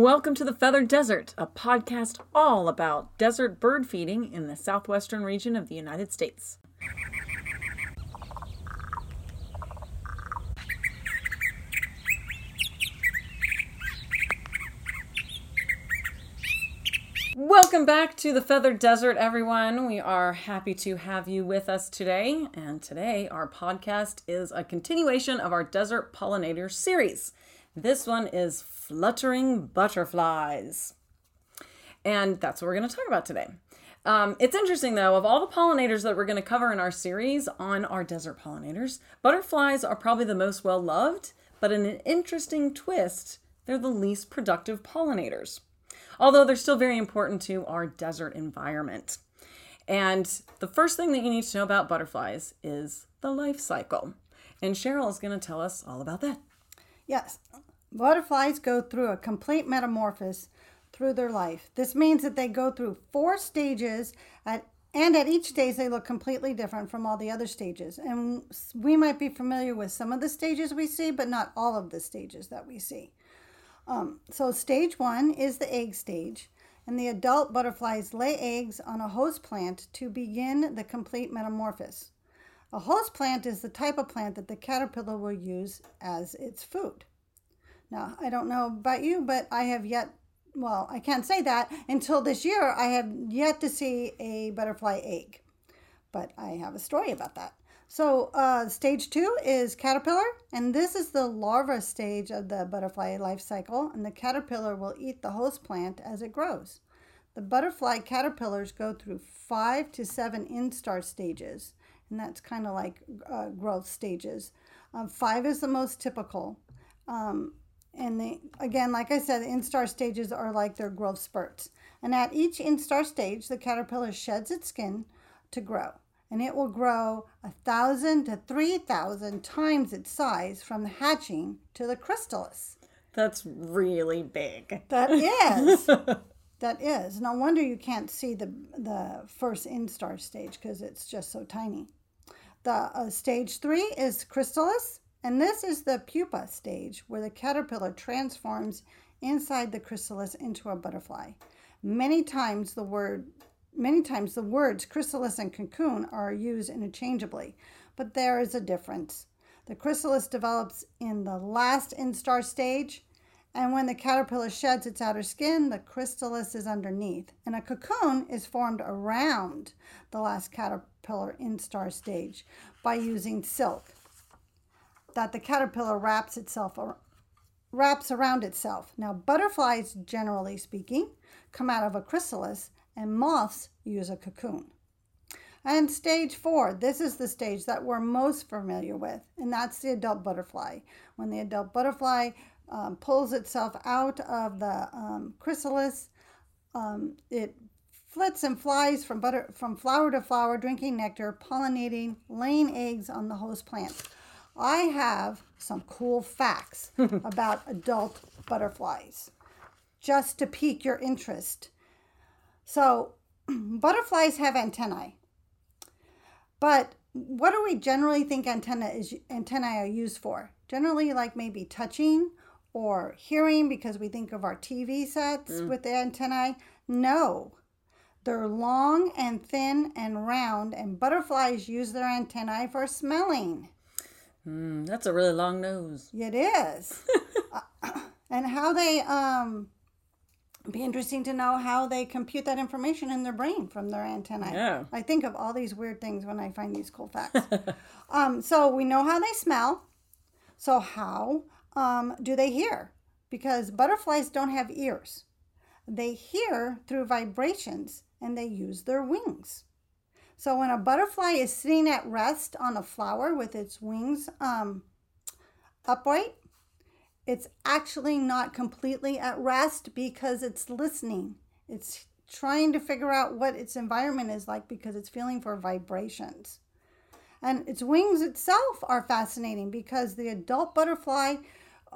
Welcome to the Feathered Desert, a podcast all about desert bird feeding in the southwestern region of the United States. Welcome back to the Feathered Desert, everyone. We are happy to have you with us today. And today, our podcast is a continuation of our Desert Pollinator series. This one is Fluttering Butterflies. And that's what we're going to talk about today. Um, it's interesting, though, of all the pollinators that we're going to cover in our series on our desert pollinators, butterflies are probably the most well loved, but in an interesting twist, they're the least productive pollinators although they're still very important to our desert environment. And the first thing that you need to know about butterflies is the life cycle. And Cheryl is going to tell us all about that. Yes, butterflies go through a complete metamorphosis through their life. This means that they go through four stages at and at each stage they look completely different from all the other stages. And we might be familiar with some of the stages we see, but not all of the stages that we see. Um, so, stage one is the egg stage, and the adult butterflies lay eggs on a host plant to begin the complete metamorphosis. A host plant is the type of plant that the caterpillar will use as its food. Now, I don't know about you, but I have yet, well, I can't say that until this year, I have yet to see a butterfly egg. But I have a story about that. So, uh, stage two is caterpillar, and this is the larva stage of the butterfly life cycle, and the caterpillar will eat the host plant as it grows. The butterfly caterpillars go through five to seven instar stages, and that's kind of like uh, growth stages. Um, five is the most typical. Um, and they, again, like I said, the instar stages are like their growth spurts. And at each instar stage, the caterpillar sheds its skin to grow and it will grow a thousand to three thousand times its size from the hatching to the chrysalis. That's really big. That is. that is. No wonder you can't see the the first instar stage because it's just so tiny. The uh, stage three is chrysalis, and this is the pupa stage where the caterpillar transforms inside the chrysalis into a butterfly. Many times the word Many times the words chrysalis and cocoon are used interchangeably, but there is a difference. The chrysalis develops in the last instar stage, and when the caterpillar sheds its outer skin, the chrysalis is underneath, and a cocoon is formed around the last caterpillar instar stage by using silk that the caterpillar wraps itself wraps around itself. Now, butterflies, generally speaking, come out of a chrysalis and moths use a cocoon. And stage four, this is the stage that we're most familiar with, and that's the adult butterfly. When the adult butterfly um, pulls itself out of the um, chrysalis, um, it flits and flies from butter from flower to flower, drinking nectar, pollinating, laying eggs on the host plant. I have some cool facts about adult butterflies, just to pique your interest. So, butterflies have antennae. But what do we generally think antenna is antennae are used for? Generally like maybe touching or hearing because we think of our TV sets mm. with the antennae. No. They're long and thin and round and butterflies use their antennae for smelling. Mm, that's a really long nose. It is. uh, and how they um be interesting to know how they compute that information in their brain from their antennae. Yeah. I think of all these weird things when I find these cool facts. um, so we know how they smell. So how um, do they hear? Because butterflies don't have ears. They hear through vibrations and they use their wings. So when a butterfly is sitting at rest on a flower with its wings um, upright, it's actually not completely at rest because it's listening. It's trying to figure out what its environment is like because it's feeling for vibrations. And its wings itself are fascinating because the adult butterfly,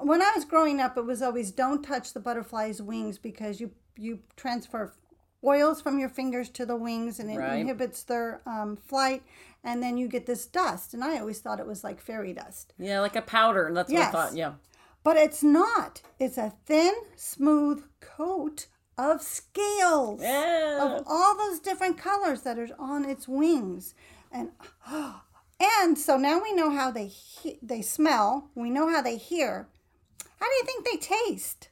when I was growing up, it was always don't touch the butterfly's wings because you you transfer oils from your fingers to the wings and it right. inhibits their um, flight and then you get this dust and i always thought it was like fairy dust yeah like a powder And that's yes. what i thought yeah but it's not. It's a thin, smooth coat of scales of all those different colors that are on its wings. And and so now we know how they he- they smell. We know how they hear. How do you think they taste?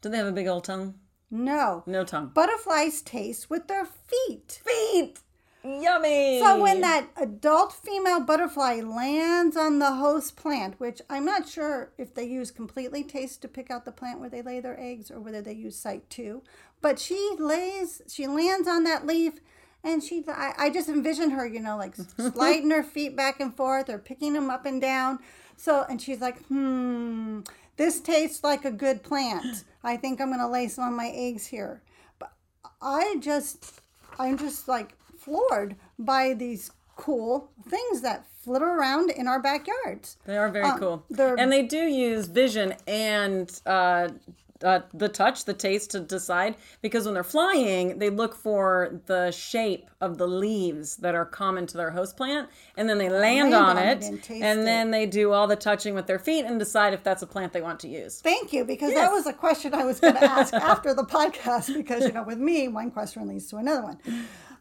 Do they have a big old tongue? No. No tongue. Butterflies taste with their feet. Feet. Yummy. So when that adult female butterfly lands on the host plant, which I'm not sure if they use completely taste to pick out the plant where they lay their eggs or whether they use sight too, but she lays, she lands on that leaf and she, I, I just envision her, you know, like sliding her feet back and forth or picking them up and down. So, and she's like, hmm, this tastes like a good plant. I think I'm going to lay some of my eggs here. But I just, I'm just like floored by these cool things that flitter around in our backyards. They are very Um, cool. they're- And they do use vision and uh, uh, the touch, the taste to decide because when they're flying, they look for the shape of the leaves that are common to their host plant and then they land, land on, on it, it and and it. then they do all the touching with their feet and decide if that's a plant they want to use. Thank you, because Yes. that was a question I was going to ask after the podcast. Because you know, with me, one question leads to another one.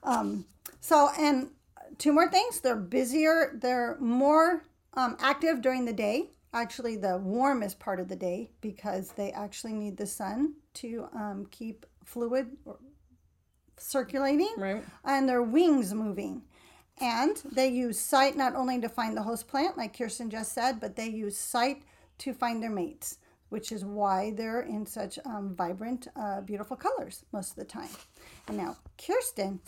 Um, so, and two more things: they're busier, they're more um, active during the day. Actually, the warmest part of the day because they actually need the sun to um, keep fluid circulating Right. and their wings moving. And they use sight not only to find the host plant, like Kiersten just said, but they use sight to find their mates, which is why they're in such um, vibrant, uh, beautiful colors most of the time. And now, Kiersten,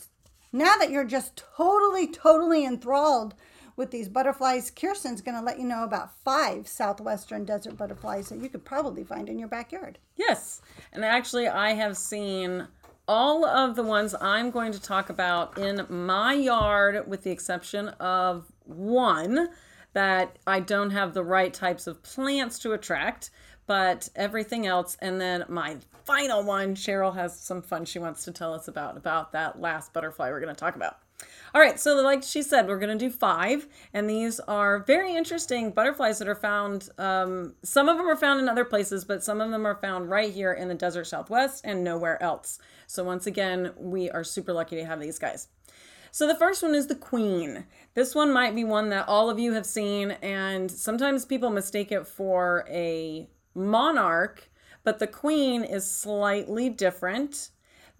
now that you're just totally, totally enthralled with these butterflies, Kiersten's going to let you know about five southwestern desert butterflies that you could probably find in your backyard. Yes. And actually, I have seen all of the ones I'm going to talk about in my yard, with the exception of one that I don't have the right types of plants to attract, but everything else. And then my final one, Cheryl has some fun she wants to tell us about, about that last butterfly we're going to talk about. All right, so like she said, we're going to do five, and these are very interesting butterflies that are found. Um, some of them are found in other places, but some of them are found right here in the desert southwest and nowhere else. So, once again, we are super lucky to have these guys. So, the first one is the queen. This one might be one that all of you have seen, and sometimes people mistake it for a monarch, but the queen is slightly different.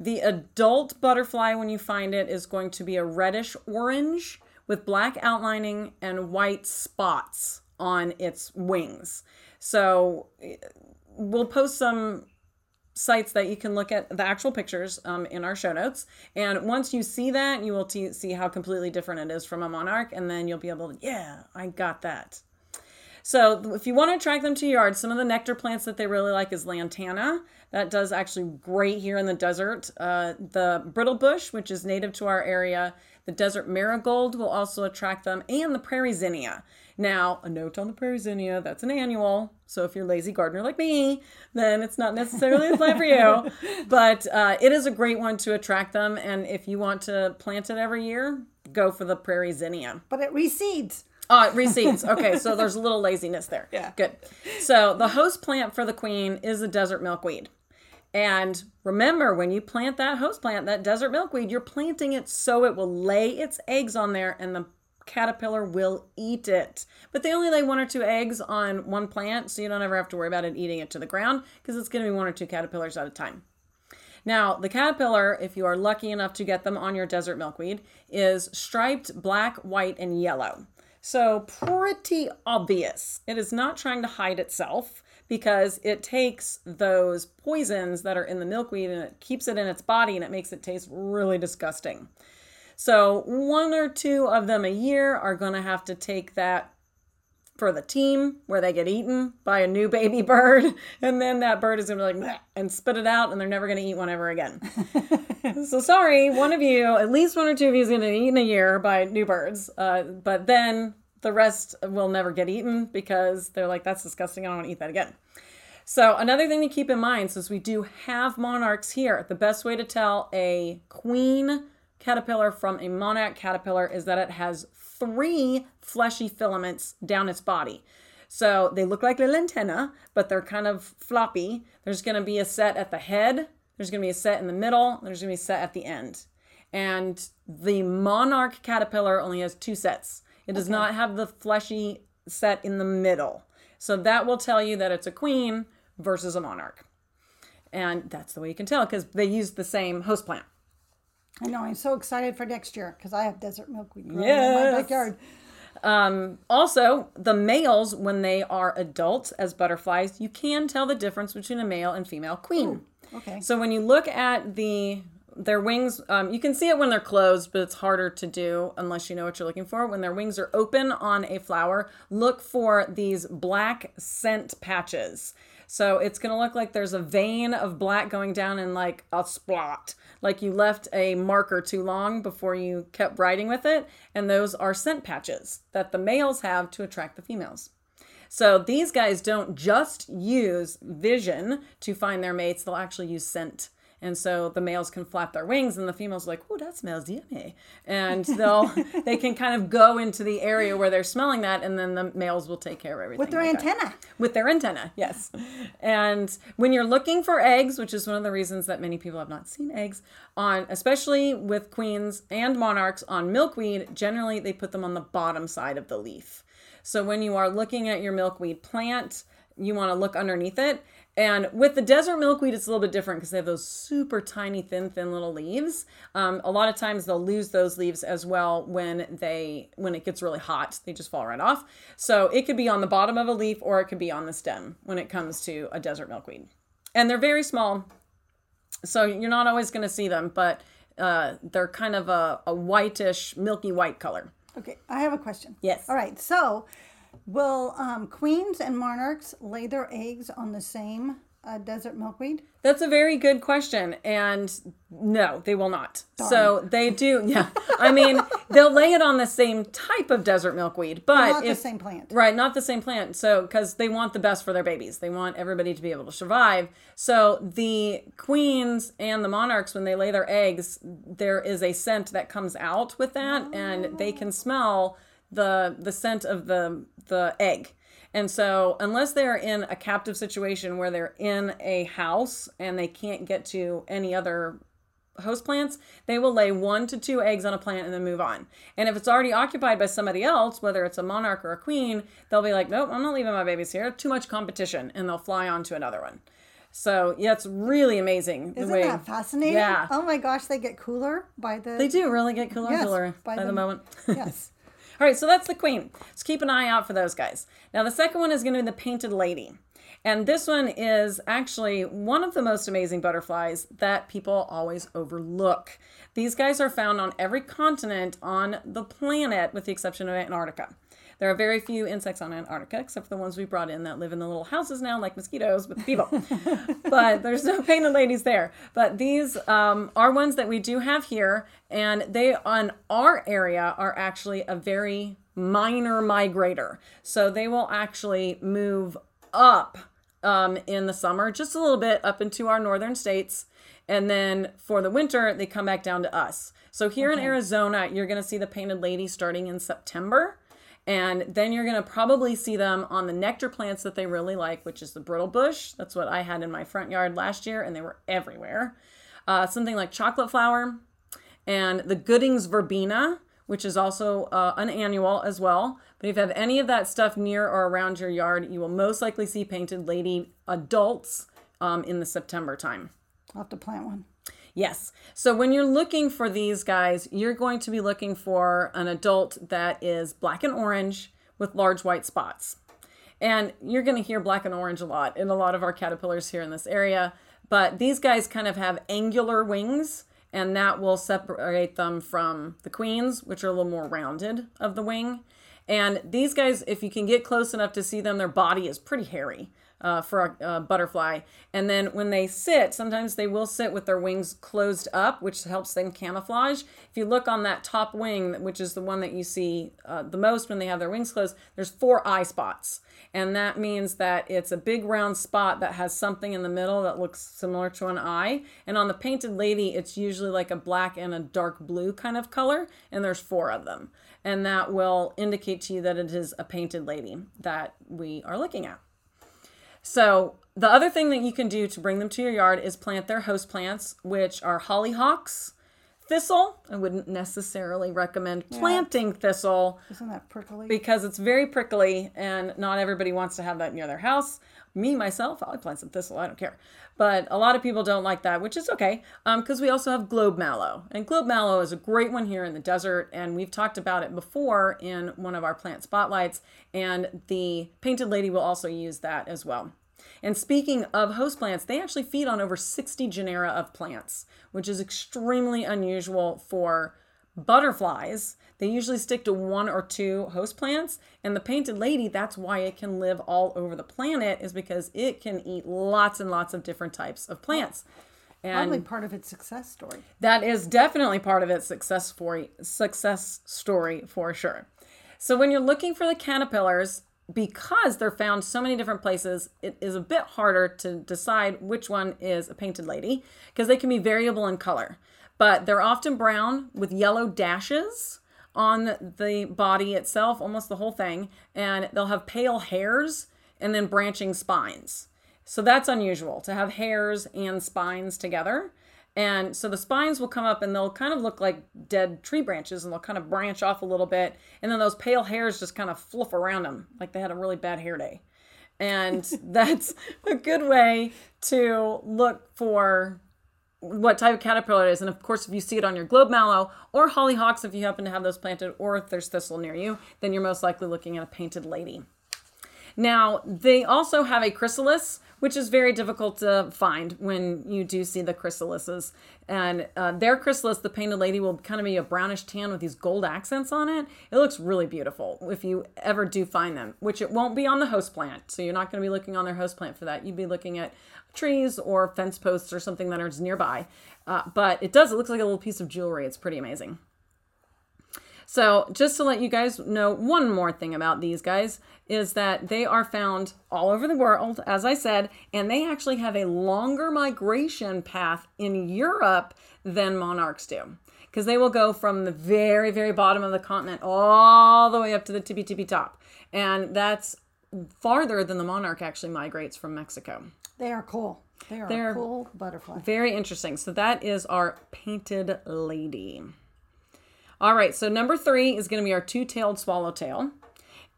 The adult butterfly, when you find it, is going to be a reddish orange with black outlining and white spots on its wings. So we'll post some sites that you can look at the actual pictures um, in our show notes. And once you see that, you will t- see how completely different it is from a monarch. And then you'll be able to, yeah, I got that. So if you want to attract them to your yard, some of the nectar plants that they really like is lantana. That does actually great here in the desert. Uh, the brittle bush, which is native to our area, the desert marigold will also attract them, and the prairie zinnia. Now, a note on the prairie zinnia, that's an annual. So if you're a lazy gardener like me, then it's not necessarily a plant for you. But uh, it is a great one to attract them. And if you want to plant it every year, go for the prairie zinnia. But it reseeds. Oh, it reseeds. Okay, so there's a little laziness there. Yeah. Good. So the host plant for the queen is the desert milkweed. And remember, when you plant that host plant, that desert milkweed, you're planting it so it will lay its eggs on there and the caterpillar will eat it. But they only lay one or two eggs on one plant, so you don't ever have to worry about it eating it to the ground because it's going to be one or two caterpillars at a time. Now, the caterpillar, if you are lucky enough to get them on your desert milkweed, is striped black, white, and yellow. So, pretty obvious. It is not trying to hide itself because it takes those poisons that are in the milkweed and it keeps it in its body and it makes it taste really disgusting. So, one or two of them a year are going to have to take that for the team where they get eaten by a new baby bird. And then that bird is going to be like and spit it out and they're never going to eat one ever again. So sorry one of you at least one or two of you is going to be eaten a year by new birds. Uh, but then the rest will never get eaten because they're like that's disgusting i don't want to eat that again so another thing to keep in mind since we do have monarchs here the best way to tell a queen caterpillar from a monarch caterpillar is that it has three fleshy filaments down its body. So they look like little antenna, but they're kind of floppy. There's going to be a set at the head there's going to be a set in the middle, there's going to be a set at the end. And the monarch caterpillar only has two sets. It does not have the fleshy set in the middle. So that will tell you that it's a queen versus a monarch. And that's the way you can tell because they use the same host plant. I know. I'm so excited for next year because I have desert milkweed growing in my backyard. Um, also, the males, when they are adults as butterflies, you can tell the difference between a male and female queen. Okay. So when you look at the their wings, um, you can see it when they're closed, but it's harder to do unless you know what you're looking for. When their wings are open on a flower, look for these black scent patches. So it's going to look like there's a vein of black going down in like a splot, like you left a marker too long before you kept writing with it. And those are scent patches that the males have to attract the females. So these guys don't just use vision to find their mates, they'll actually use scent. And so the males can flap their wings and the females are like, oh, that smells yummy. And they'll they can kind of go into the area where they're smelling that and then the males will take care of everything. With their like that. antenna. With their antenna, yes. And when you're looking for eggs, which is one of the reasons that many people have not seen eggs on, especially with queens and monarchs on milkweed, generally they put them on the bottom side of the leaf. So when you are looking at your milkweed plant, you want to look underneath it. And with the desert milkweed, it's a little bit different because they have those super tiny, thin, thin little leaves. Um, a lot of times they'll lose those leaves as well when they when it gets really hot. They just fall right off. So it could be on the bottom of a leaf or it could be on the stem when it comes to a desert milkweed. And they're very small, so you're not always going to see them, but uh, they're kind of a, a whitish, milky white color. Okay, I have a question. Yes. All right. So, will um, queens and monarchs lay their eggs on the same uh, desert milkweed? That's a very good question. And no, they will not. So they do, yeah. I mean, they'll lay it on the same type of desert milkweed, but Not if, the same plant. Right, not the same plant. So, because they want the best for their babies, they want everybody to be able to survive. So, the queens and the monarchs, when they lay their eggs, there is a scent that comes out with that, and they can smell the the scent of the the egg. And so, unless they're in a captive situation where they're in a house and they can't get to any other host plants, they will lay one to two eggs on a plant and then move on. And if it's already occupied by somebody else, whether it's a monarch or a queen, they'll be like, nope, I'm not leaving my babies here. Too much competition. And they'll fly on to another one. So, yeah, it's really amazing. the Isn't way, that fascinating? Yeah. Oh my gosh, they get cooler by the. They do really get cooler Yes, cooler by by, the the- moment. Yes. All right, so that's the queen. So keep an eye out for those guys. Now, the second one is going to be the painted lady. And this one is actually one of the most amazing butterflies that people always overlook. These guys are found on every continent on the planet, with the exception of Antarctica. There are very few insects on Antarctica, except for the ones we brought in that live in the little houses now, like mosquitoes with people. but there's no painted ladies there. But these um, are ones that we do have here, and they on our area are actually a very minor migrator. So they will actually move up um, in the summer, just a little bit up into our northern states. And then for the winter, they come back down to us. So here in Arizona, you're going to see the painted lady starting in September. And then you're going to probably see them on the nectar plants that they really like, which is the brittle bush. That's what I had in my front yard last year, and they were everywhere. Uh, something like chocolate flower and the Gooding's verbena, which is also uh, an annual as well. But if you have any of that stuff near or around your yard, you will most likely see painted lady adults um, in the September time. I'll have to plant one. Yes. So when you're looking for these guys, you're going to be looking for an adult that is black and orange with large white spots. And you're going to hear black and orange a lot in a lot of our caterpillars here in this area. But these guys kind of have angular wings, and that will separate them from the queens, which are a little more rounded of the wing. And these guys, if you can get close enough to see them, their body is pretty hairy uh, for a, a butterfly. And then when they sit, sometimes they will sit with their wings closed up, which helps them camouflage. If you look on that top wing, which is the one that you see uh, the most when they have their wings closed, there's four eye spots. And that means that it's a big round spot that has something in the middle that looks similar to an eye. And on the painted lady, it's usually like a black and a dark blue kind of color. And there's four of them. And that will indicate to you that it is a painted lady that we are looking at. So the other thing that you can do to bring them to your yard is plant their host plants, which are hollyhocks, thistle. I wouldn't necessarily recommend planting thistle Isn't that prickly? because it's very prickly and not everybody wants to have that near their house. Me, myself, I'll plant some thistle, I don't care. But a lot of people don't like that, which is okay um, because we also have globe mallow. And globe mallow is a great one here in the desert. And we've talked about it before in one of our plant spotlights. And the painted lady will also use that as well. And speaking of host plants, they actually feed on over 60 genera of plants, which is extremely unusual for butterflies. They usually stick to one or two host plants. And the painted lady, that's why it can live all over the planet, is because it can eat lots and lots of different types of plants. And Probably part of its success story. that is definitely part of its success story, success story for sure. So when you're looking for the caterpillars, because they're found so many different places, it is a bit harder to decide which one is a painted lady because they can be variable in color. But they're often brown with yellow dashes on the body itself, almost the whole thing, and they'll have pale hairs and then branching spines. So that's unusual to have hairs and spines together. And so the spines will come up and they'll kind of look like dead tree branches and they'll kind of branch off a little bit. And then those pale hairs just kind of fluff around them like they had a really bad hair day. And that's a good way to look for what type of caterpillar it is. And of course, if you see it on your globe mallow or hollyhocks, if you happen to have those planted, or if there's thistle near you, then you're most likely looking at a painted lady. Now, they also have a chrysalis, which is very difficult to find when you do see the chrysalises. And uh, their chrysalis, the painted lady, will kind of be a brownish tan with these gold accents on it. It looks really beautiful if you ever do find them, which it won't be on the host plant. So you're not going to be looking on their host plant for that. You'd be looking at trees or fence posts or something that are nearby. Uh, but it does, it looks like a little piece of jewelry. It's pretty amazing. So, just to let you guys know one more thing about these guys is that they are found all over the world, as I said, and they actually have a longer migration path in Europe than monarchs do. Because they will go from the very, very bottom of the continent all the way up to the tippy tippy top. And that's farther than the monarch actually migrates from Mexico. They are cool. They are They're- cool butterfly. Very interesting. So that is our painted lady. All right, so number three is going to be our two-tailed swallowtail.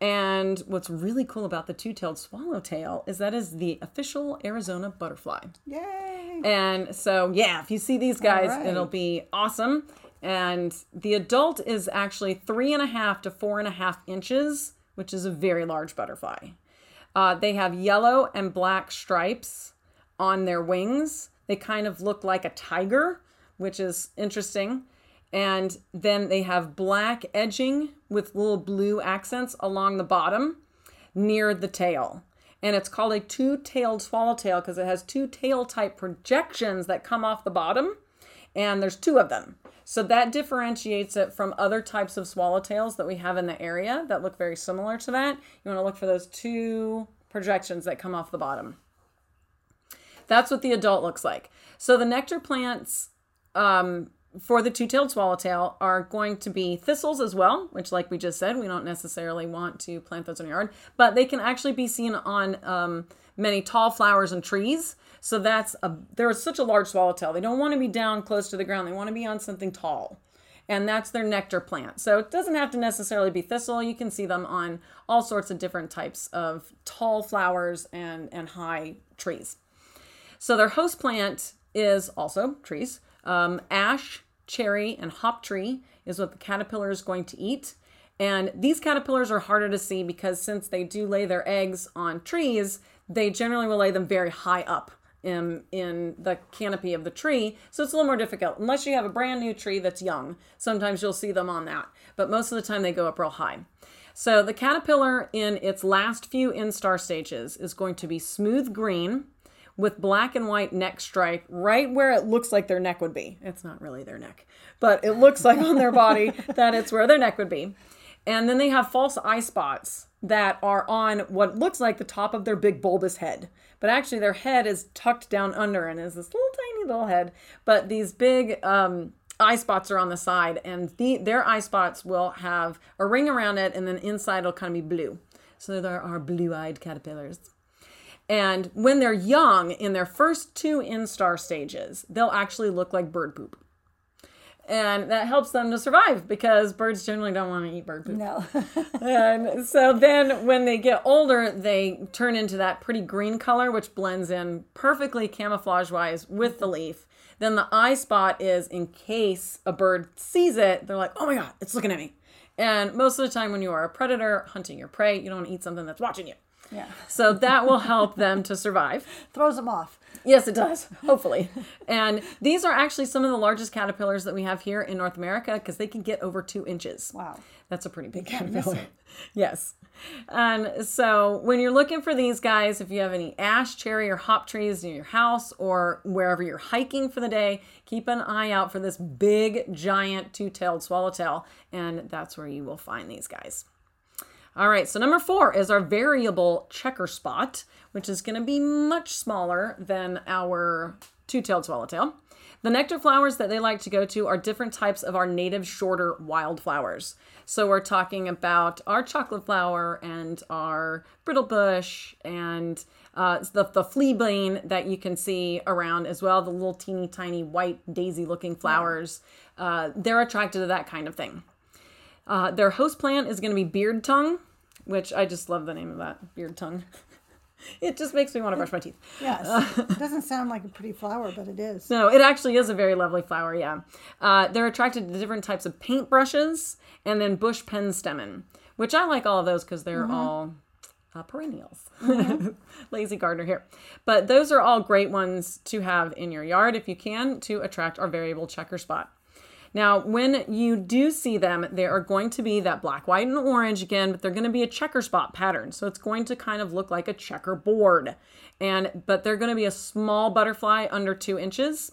And what's really cool about the two-tailed swallowtail is that is the official Arizona butterfly. Yay! And so, yeah, if you see these guys, right. it'll be awesome. And the adult is actually three and a half to four and a half inches, which is a very large butterfly. Uh, they have yellow and black stripes on their wings. They kind of look like a tiger, which is interesting. And then they have black edging with little blue accents along the bottom near the tail. And it's called a two tailed swallowtail because it has two tail type projections that come off the bottom. And there's two of them. So that differentiates it from other types of swallowtails that we have in the area that look very similar to that. You want to look for those two projections that come off the bottom. That's what the adult looks like. So the nectar plants um, for the two-tailed swallowtail are going to be thistles as well, which, like we just said, we don't necessarily want to plant those in your yard, but they can actually be seen on um, many tall flowers and trees. So that's a they're such a large swallowtail. They don't want to be down close to the ground. They want to be on something tall. And that's their nectar plant. So it doesn't have to necessarily be thistle. You can see them on all sorts of different types of tall flowers and, and high trees. So their host plant is also trees. Um, ash, cherry, and hop tree is what the caterpillar is going to eat. And these caterpillars are harder to see because since they do lay their eggs on trees, they generally will lay them very high up in, in the canopy of the tree. So it's a little more difficult. Unless you have a brand new tree that's young, sometimes you'll see them on that. But most of the time they go up real high. So the caterpillar in its last few instar stages is going to be smooth green with black and white neck stripe right where it looks like their neck would be. It's not really their neck, but it looks like on their body that it's where their neck would be. And then they have false eye spots that are on what looks like the top of their big bulbous head. But actually, their head is tucked down under and is this little tiny little head. But these big um, eye spots are on the side, and the, their eye spots will have a ring around it, and then inside it'll kind of be blue. So there are blue eyed caterpillars. And when they're young, in their first two instar stages, they'll actually look like bird poop. And that helps them to survive because birds generally don't want to eat bird poop. No. And so then when they get older, they turn into that pretty green color, which blends in perfectly camouflage wise with the leaf. Then the eye spot is in case a bird sees it, they're like, oh my God, it's looking at me. And most of the time, when you are a predator hunting your prey, you don't want to eat something that's watching you. Yeah. So that will help them to survive. Throws them off. Yes, it does. Hopefully. and these are actually some of the largest caterpillars that we have here in North America because they can get over two inches. Wow. That's a pretty big caterpillar. Yes. And so when you're looking for these guys, if you have any ash, cherry, or hop trees near your house or wherever you're hiking for the day, keep an eye out for this big, giant two tailed swallowtail. And that's where you will find these guys. All right, so number four is our variable checker spot, which is going to be much smaller than our two tailed swallowtail. The nectar flowers that they like to go to are different types of our native shorter wildflowers. So we're talking about our chocolate flower and our brittle bush and uh, the, the fleabane that you can see around as well, the little teeny tiny white daisy looking flowers. Uh, they're attracted to that kind of thing. Uh, their host plant is going to be beard tongue, which I just love the name of that beard tongue. it just makes me want to brush my teeth. Yes. it doesn't sound like a pretty flower, but it is. No, it actually is a very lovely flower, yeah. Uh, they're attracted to different types of paintbrushes and then bush penstemon, which I like all of those because they're all uh, perennials. Lazy gardener here. But those are all great ones to have in your yard if you can to attract our variable checker spot. Now, when you do see them, they are going to be that black, white, and orange again, but they're going to be a checker spot pattern. So it's going to kind of look like a checkerboard. And but they're going to be a small butterfly under two inches.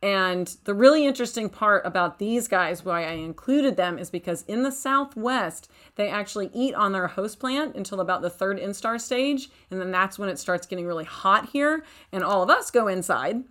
And the really interesting part about these guys, why I included them, is because in the Southwest, they actually eat on their host plant until about the third instar stage. And then that's when it starts getting really hot here. And all of us go inside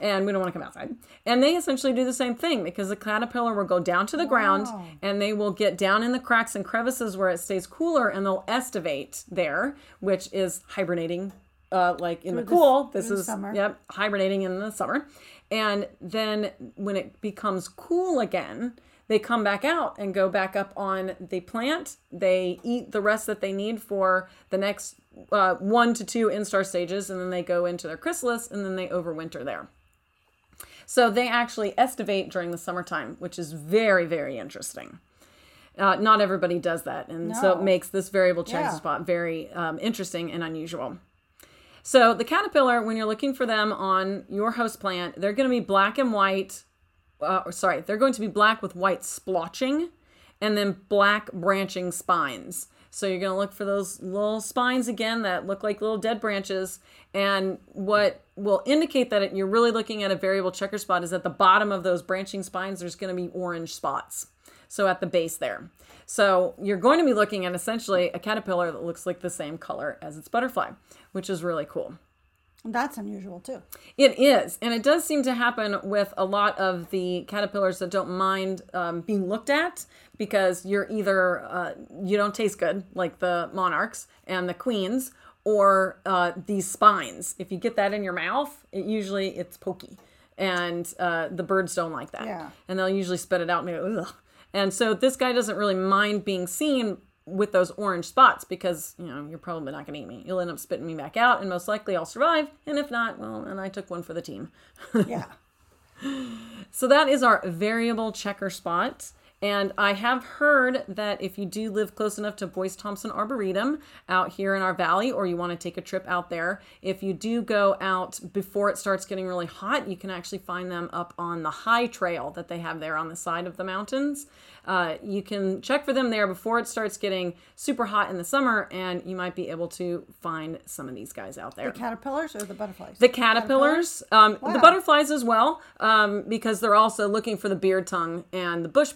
and we don't want to come outside. And they essentially do the same thing because the caterpillar will go down to the ground and they will get down in the cracks and crevices where it stays cooler and they'll estivate there, which is hibernating. Uh, like in the the- cool, this through is summer. yep hibernating in the summer, and then when it becomes cool again, they come back out and go back up on the plant. They eat the rest that they need for the next uh, one to two instar stages, and then they go into their chrysalis, and then they overwinter there. So they actually estivate during the summertime, which is very, very interesting. Uh, not everybody does that, and so it makes this variable check Yeah. spot very um, interesting and unusual. So the caterpillar, when you're looking for them on your host plant, they're going to be black and white. Uh, or sorry, they're going to be black with white splotching, and then black branching spines. So you're going to look for those little spines again that look like little dead branches. And what will indicate that you're really looking at a variable checker spot is at the bottom of those branching spines, there's going to be orange spots. So at the base there. So you're going to be looking at essentially a caterpillar that looks like the same color as its butterfly, which is really cool. That's unusual too. It is, and it does seem to happen with a lot of the caterpillars that don't mind um, being looked at because you're either uh, you don't taste good, like the monarchs and the queens, or uh, these spines. If you get that in your mouth, it usually it's pokey, and uh, the birds don't like that, Yeah. and they'll usually spit it out and go ugh. And so this guy doesn't really mind being seen with those orange spots because you know you're probably not going to eat me. You'll end up spitting me back out, and most likely I'll survive. And if not, well, and I took one for the team. Yeah. So that is our variable checker spot. And I have heard that if you do live close enough to Boyce Thompson Arboretum out here in our valley, or you want to take a trip out there, if you do go out before it starts getting really hot, you can actually find them up on the high trail that they have there on the side of the mountains. Uh, you can check for them there before it starts getting super hot in the summer, and you might be able to find some of these guys out there. The caterpillars or the butterflies? The caterpillars, um, the butterflies as well, um, because they're also looking for the beard tongue and the bush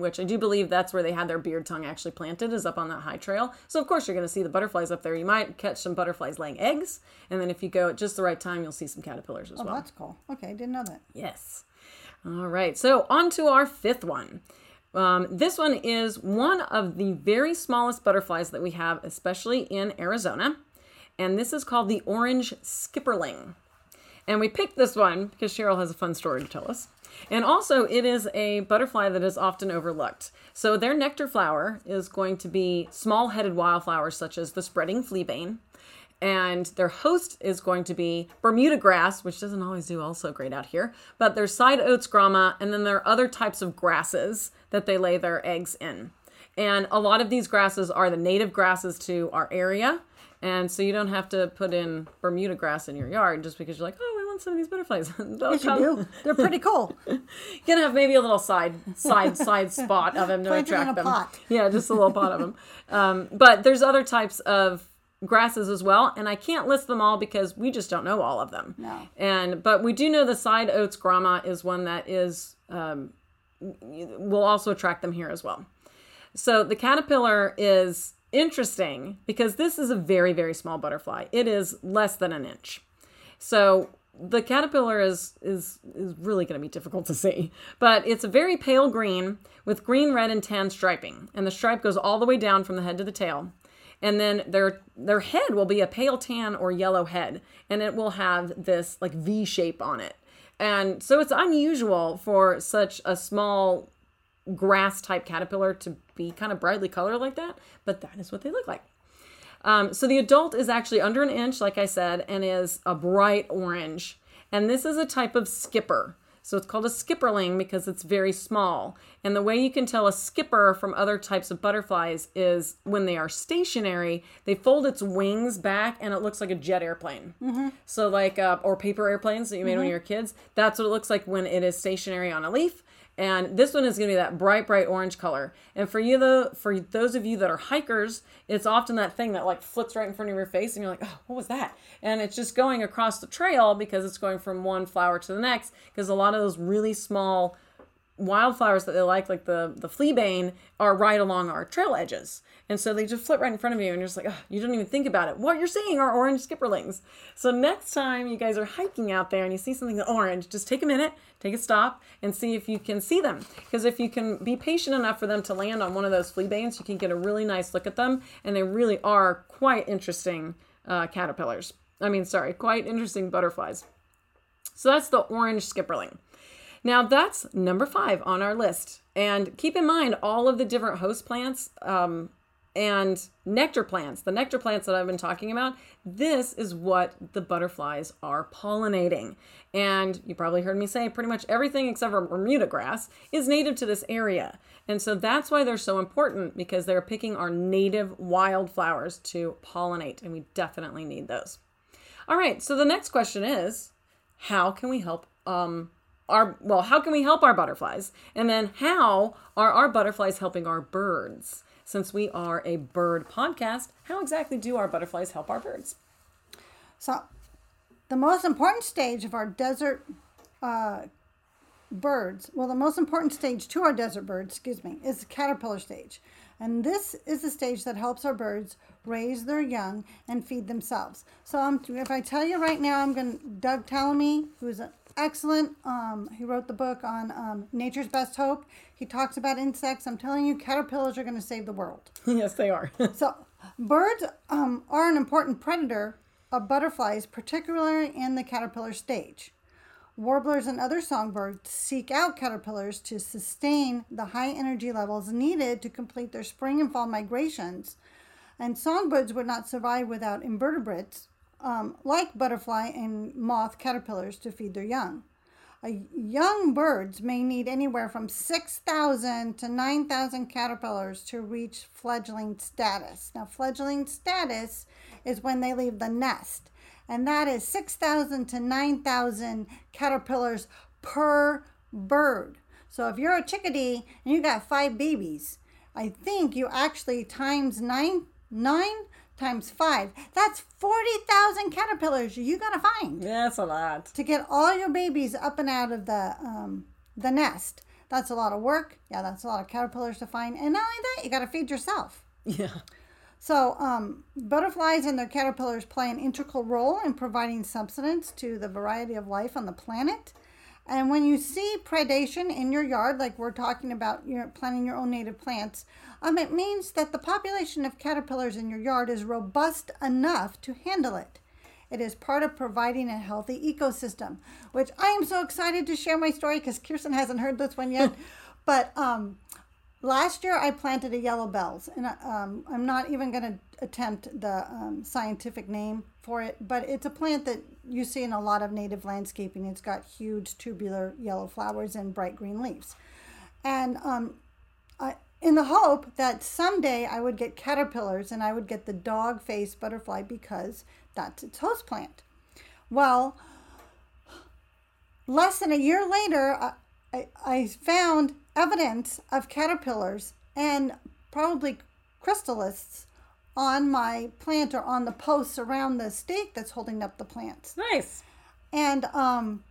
which I do believe that's where they had their beard tongue actually planted, is up on that high trail. So of course you're going to see the butterflies up there. You might catch some butterflies laying eggs, and then if you go at just the right time, you'll see some caterpillars as well. Oh, well. that's cool. Okay, didn't know that. Yes. All right. So on to our fifth one. Um, this one is one of the very smallest butterflies that we have, especially in Arizona. and this is called the orange skipperling. And we picked this one because Cheryl has a fun story to tell us. And also, it is a butterfly that is often overlooked. So, their nectar flower is going to be small headed wildflowers such as the spreading fleabane. And their host is going to be Bermuda grass, which doesn't always do also great out here. But there's side oats grama, and then there are other types of grasses that they lay their eggs in. And a lot of these grasses are the native grasses to our area. And so you don't have to put in Bermuda grass in your yard just because you're like, oh, I want some of these butterflies. They'll Yes, you come. do. They're pretty cool. You can have maybe a little side side side spot of them to Plant 'em in attract a them. pot. Yeah, just a little pot of them. Um, but there's other types of grasses as well, and I can't list them all because we just don't know all of them. No. And but we do know the side oats grama is one that is um, will also attract them here as well. So the caterpillar is interesting because this is a very very small butterfly. It is less than an inch. So the caterpillar is is is really going to be difficult to see, but it's a very pale green with green, red, and tan striping, and the stripe goes all the way down from the head to the tail. And then their their head will be a pale tan or yellow head, and it will have this like V shape on it. And so it's unusual for such a small grass type caterpillar to be kind of brightly colored like that, but that is what they look like. Um, so the adult is actually under an inch, like I said, and is a bright orange. And this is a type of skipper. So it's called a skipperling because it's very small. And the way you can tell a skipper from other types of butterflies is when they are stationary, they fold its wings back and it looks like a jet airplane. So like uh, or paper airplanes that you made when you were kids. That's what it looks like when it is stationary on a leaf. And this one is going to be that bright, bright orange color. And for you, though, for those of you that are hikers, it's often that thing that like flips right in front of your face, and you're like, "Oh, what was that?" And it's just going across the trail because it's going from one flower to the next. Because a lot of those really small wildflowers that they like, like the the fleabane, are right along our trail edges, and so they just flip right in front of you, and you're just like, oh, you don't even think about it. What you're seeing are orange skipperlings. So next time you guys are hiking out there and you see something orange, just take a minute, take a stop, and see if you can see them. Because if you can be patient enough for them to land on one of those fleabanes, you can get a really nice look at them, and they really are quite interesting uh, caterpillars. I mean, sorry, quite interesting butterflies. So that's the orange skipperling. Now that's number five on our list. And keep in mind all of the different host plants um, and nectar plants, the nectar plants that I've been talking about, this is what the butterflies are pollinating. And you probably heard me say pretty much everything except for Bermuda grass is native to this area. And so that's why they're so important because they're picking our native wildflowers to pollinate, and we definitely need those. All right, so the next question is how can we help um, our well how can we help our butterflies and then how are our butterflies helping our birds since we are a bird podcast how exactly do our butterflies help our birds So, the most important stage of our desert uh, birds, well, the most important stage to our desert birds, excuse me, is the caterpillar stage. And this is the stage that helps our birds raise their young and feed themselves. So, um, if I tell you right now, I'm going to, Doug Tallamy, who's an excellent, um, he wrote the book on um, Nature's Best Hope. He talks about insects. I'm telling you, caterpillars are going to save the world. yes they are So, birds um, are an important predator of butterflies, particularly in the caterpillar stage. Warblers and other songbirds seek out caterpillars to sustain the high energy levels needed to complete their spring and fall migrations. And songbirds would not survive without invertebrates um, like butterfly and moth caterpillars to feed their young. Young birds may need anywhere from 6,000 to 9,000 caterpillars to reach fledgling status. Now, fledgling status is when they leave the nest, and that is 6,000 to 9,000 caterpillars per bird. So, if you're a chickadee and you got five babies, I think you actually times nine, nine times five, that's 40,000 caterpillars you got to find Yeah, that's a lot to get all your babies up and out of the um, the nest. That's a lot of work. Yeah, that's a lot of caterpillars to find. And not only that, you got to feed yourself. yeah So, um, butterflies and their caterpillars play an integral role in providing subsistence to the variety of life on the planet. And when you see predation in your yard, like we're talking about, you're planting your own native plants, um, it means that the population of caterpillars in your yard is robust enough to handle it. It is part of providing a healthy ecosystem, which I am so excited to share my story because Kiersten hasn't heard this one yet. but um, last year I planted a yellow bells, and um, I'm not even going to attempt the um, scientific name for it, but it's a plant that you see in a lot of native landscaping. It's got huge tubular yellow flowers and bright green leaves. And um, I, in the hope that someday I would get caterpillars and I would get the dog face butterfly because that's its host plant. Well, less than a year later, I, I, I found evidence of caterpillars and probably chrysalists on my plant or on the posts around the stake that's holding up the plants. Nice. And um,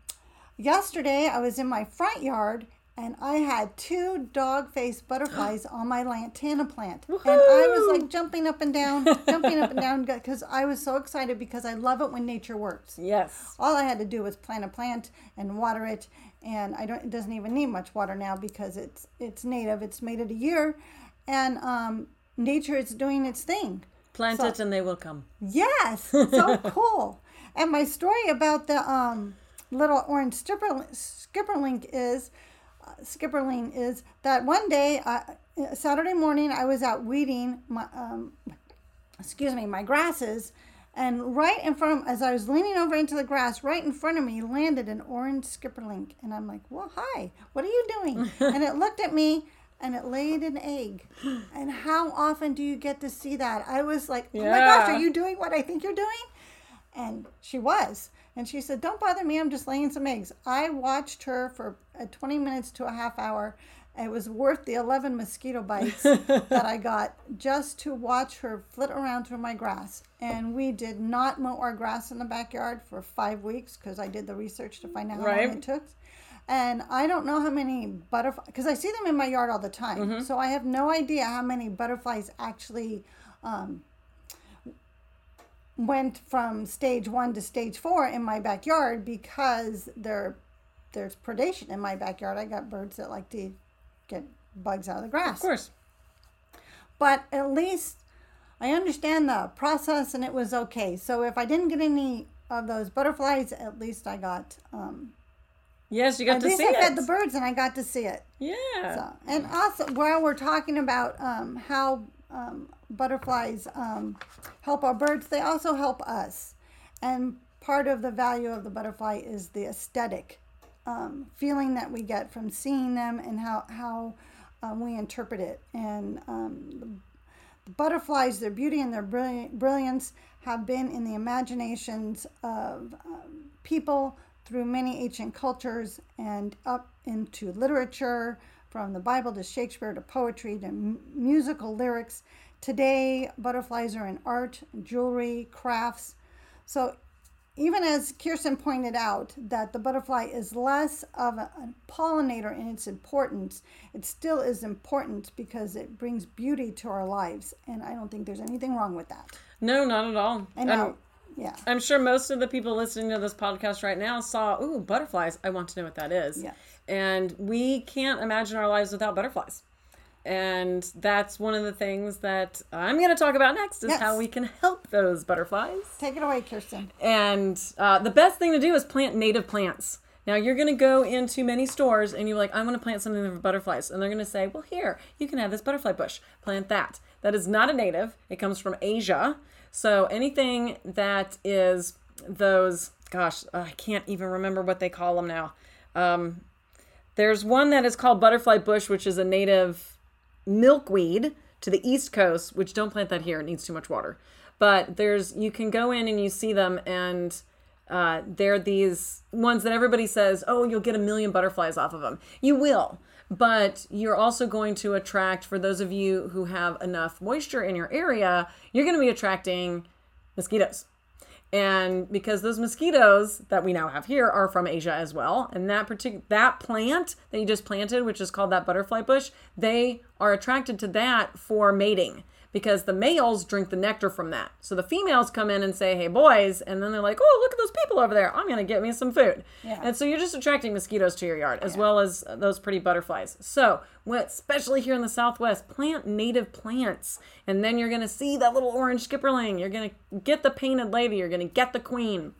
yesterday I was in my front yard and I had two dog faced butterflies on my lantana plant. And I was like jumping up and down, jumping up and down because I was so excited because I love it when nature works. Yes. All I had to do was plant a plant and water it and I don't it doesn't even need much water now because it's it's native. It's made it a year and um, nature is doing its thing. Plant So- it and they will come. Yes, so cool. And my story about the um, little orange skipper, skipperling is uh, skipperling is that one day, uh, Saturday morning, I was out weeding my um, excuse me my grasses, and right in front of as I was leaning over into the grass, right in front of me landed an orange skipperling, and I'm like, "Well, hi, what are you doing?" and it looked at me. And it laid an egg. And how often do you get to see that? I was like, oh my gosh, are you doing what I think you're doing? And she was. And she said, Don't bother me. I'm just laying some eggs. I watched her for uh, 20 minutes to a half hour. It was worth the 11 mosquito bites that I got just to watch her flit around through my grass. And we did not mow our grass in the backyard for five weeks because I did the research to find out how long it took. And I don't know how many butterflies, because I see them in my yard all the time. So I have no idea how many butterflies actually um, went from stage one to stage four in my backyard because there there's predation in my backyard. I got birds that like to get bugs out of the grass. Of course. But at least I understand the process and it was okay. So if I didn't get any of those butterflies, at least I got um Yes, you got at to least see I it. fed the birds and I got to see it. yeah. So, and also, while we're talking about um, how um, butterflies um, help our birds, they also help us. And part of the value of the butterfly is the aesthetic um, feeling that we get from seeing them and how, how um, we interpret it. And um, the butterflies, their beauty and their brilliance have been in the imaginations of um, people through many ancient cultures and up into literature, from the Bible to Shakespeare to poetry to m- musical lyrics. Today, butterflies are in art, jewelry, crafts. So, even as Kiersten pointed out, that the butterfly is less of a, a pollinator in its importance, it still is important because it brings beauty to our lives. And I don't think there's anything wrong with that. No, not at all. And I'm, now, um, yeah. I'm sure most of the people listening to this podcast right now saw, ooh, butterflies. I want to know what that is. Yes. And we can't imagine our lives without butterflies. And that's one of the things that I'm going to talk about next is Yes. how we can help those butterflies. Take it away, Kiersten. And uh, the best thing to do is plant native plants. Now you're going to go into many stores and you're like, I'm going to plant something for butterflies, and they're going to say, Well, here you can have this butterfly bush. Plant that. That is not a native. It comes from Asia. So anything that is those, gosh, I can't even remember what they call them now. Um, there's one that is called butterfly bush, which is a native milkweed to the east coast which don't plant that here it needs too much water. But there's you can go in and you see them and uh, they're these ones that everybody says oh you'll get a million butterflies off of them you will but you're also going to attract for those of you who have enough moisture in your area you're going to be attracting mosquitoes and because those mosquitoes that we now have here are from Asia as well, and that particular that plant that you just planted, which is called that butterfly bush, they are attracted to that for mating because the males drink the nectar from that. So the females come in and say, "Hey boys," and then they're like, "Oh, look at those people over there. I'm going to get me some food." Yeah. And so you're just attracting mosquitoes to your yard as well as those pretty butterflies. So, especially here in the Southwest, plant native plants, and then you're going to see that little orange skipperling. You're going to get the painted lady. You're going to get the queen.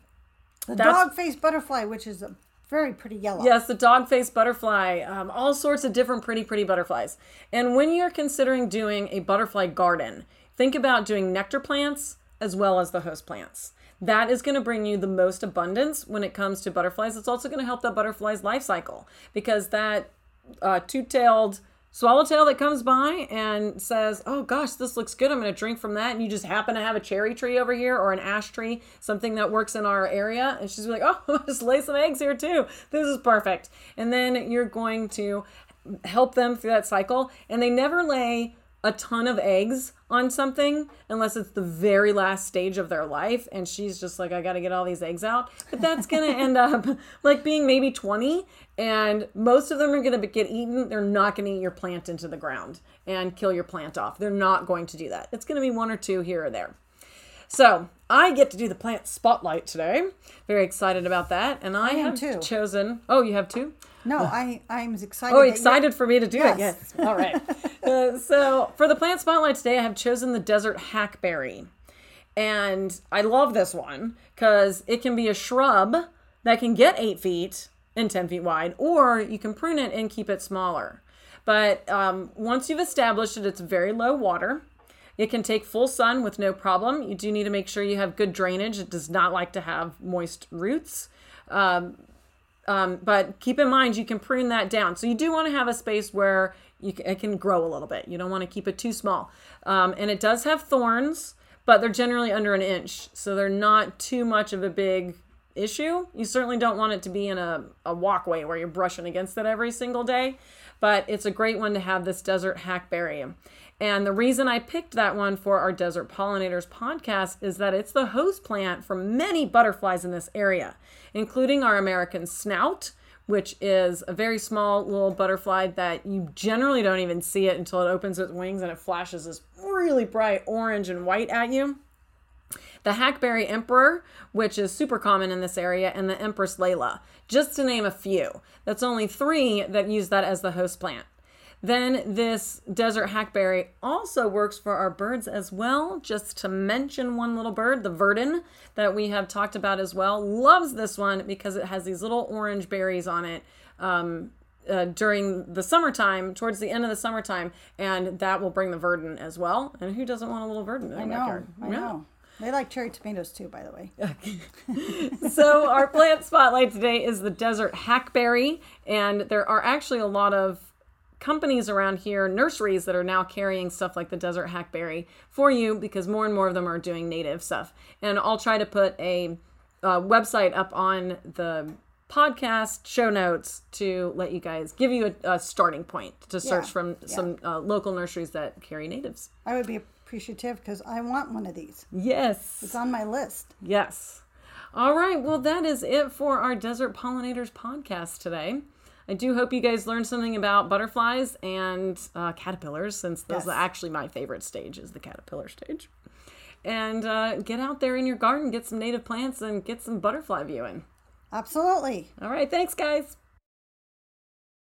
The dog-faced butterfly, which is a very pretty yellow. Yes, the dog face butterfly, um, all sorts of different pretty, pretty butterflies. And when you're considering doing a butterfly garden, think about doing nectar plants as well as the host plants. That is going to bring you the most abundance when it comes to butterflies. It's also going to help that butterfly's life cycle because that uh, two tailed swallowtail that comes by and says, Oh gosh, this looks good. I'm going to drink from that. And you just happen to have a cherry tree over here or an ash tree, something that works in our area. And she's like, Oh, I'll just lay some eggs here too. This is perfect. And then you're going to help them through that cycle. And they never lay a ton of eggs on something unless it's the very last stage of their life and she's just like I got to get all these eggs out but that's going to end up like being maybe 20 and most of them are going to get eaten they're not going to eat your plant into the ground and kill your plant off they're not going to do that it's going to be one or two here or there so I get to do the plant spotlight today. Very excited about that. And I, am have too. chosen. Oh, you have two? No, I I'm excited. Oh, excited for me to do it. Yes. Yes. All right. uh, so for the plant spotlight today, I have chosen the desert hackberry. And I love this one because it can be a shrub that can get eight feet and 10 feet wide, or you can prune it and keep it smaller. But um, once you've established it, it's very low water. It can take full sun with no problem. You do need to make sure you have good drainage. It does not like to have moist roots. Um, um, but keep in mind you can prune that down. So you do want to have a space where you can, it can grow a little bit. You don't want to keep it too small. Um, and it does have thorns, but they're generally under an inch, so they're not too much of a big issue. You certainly don't want it to be in a, a walkway where you're brushing against it every single day, but it's a great one to have this desert hackberry. And the reason I picked that one for our Desert Pollinators podcast is that it's the host plant for many butterflies in this area, including our American snout, which is a very small little butterfly that you generally don't even see it until it opens its wings and it flashes this really bright orange and white at you the hackberry emperor, which is super common in this area, and the empress Leilia, just to name a few. That's only three that use that as the host plant. Then this desert hackberry also works for our birds as well. Just to mention one little bird, the verdin that we have talked about as well, loves this one because it has these little orange berries on it. Um, uh, during the summertime, towards the end of the summertime, and that will bring the verdin as well. And who doesn't want a little verdin in their I know. backyard? I Yeah. know. They like cherry tomatoes too, by the way. so our plant spotlight today is the desert hackberry and there are actually a lot of companies around here nurseries that are now carrying stuff like the desert hackberry for you because more and more of them are doing native stuff and i'll try to put a uh, website up on the podcast show notes to let you guys give you a, a starting point to search Yeah, from yeah. some uh, local nurseries that carry natives I would be appreciative because I want one of these. yes It's on my list. Yes. All right. Well, that is it for our Desert Pollinators podcast today. I do hope you guys learned something about butterflies and uh, caterpillars, since those Yes. are actually my favorite stage is the caterpillar stage. And uh, get out there in your garden, get some native plants, and get some butterfly viewing. Absolutely. All right. Thanks, guys.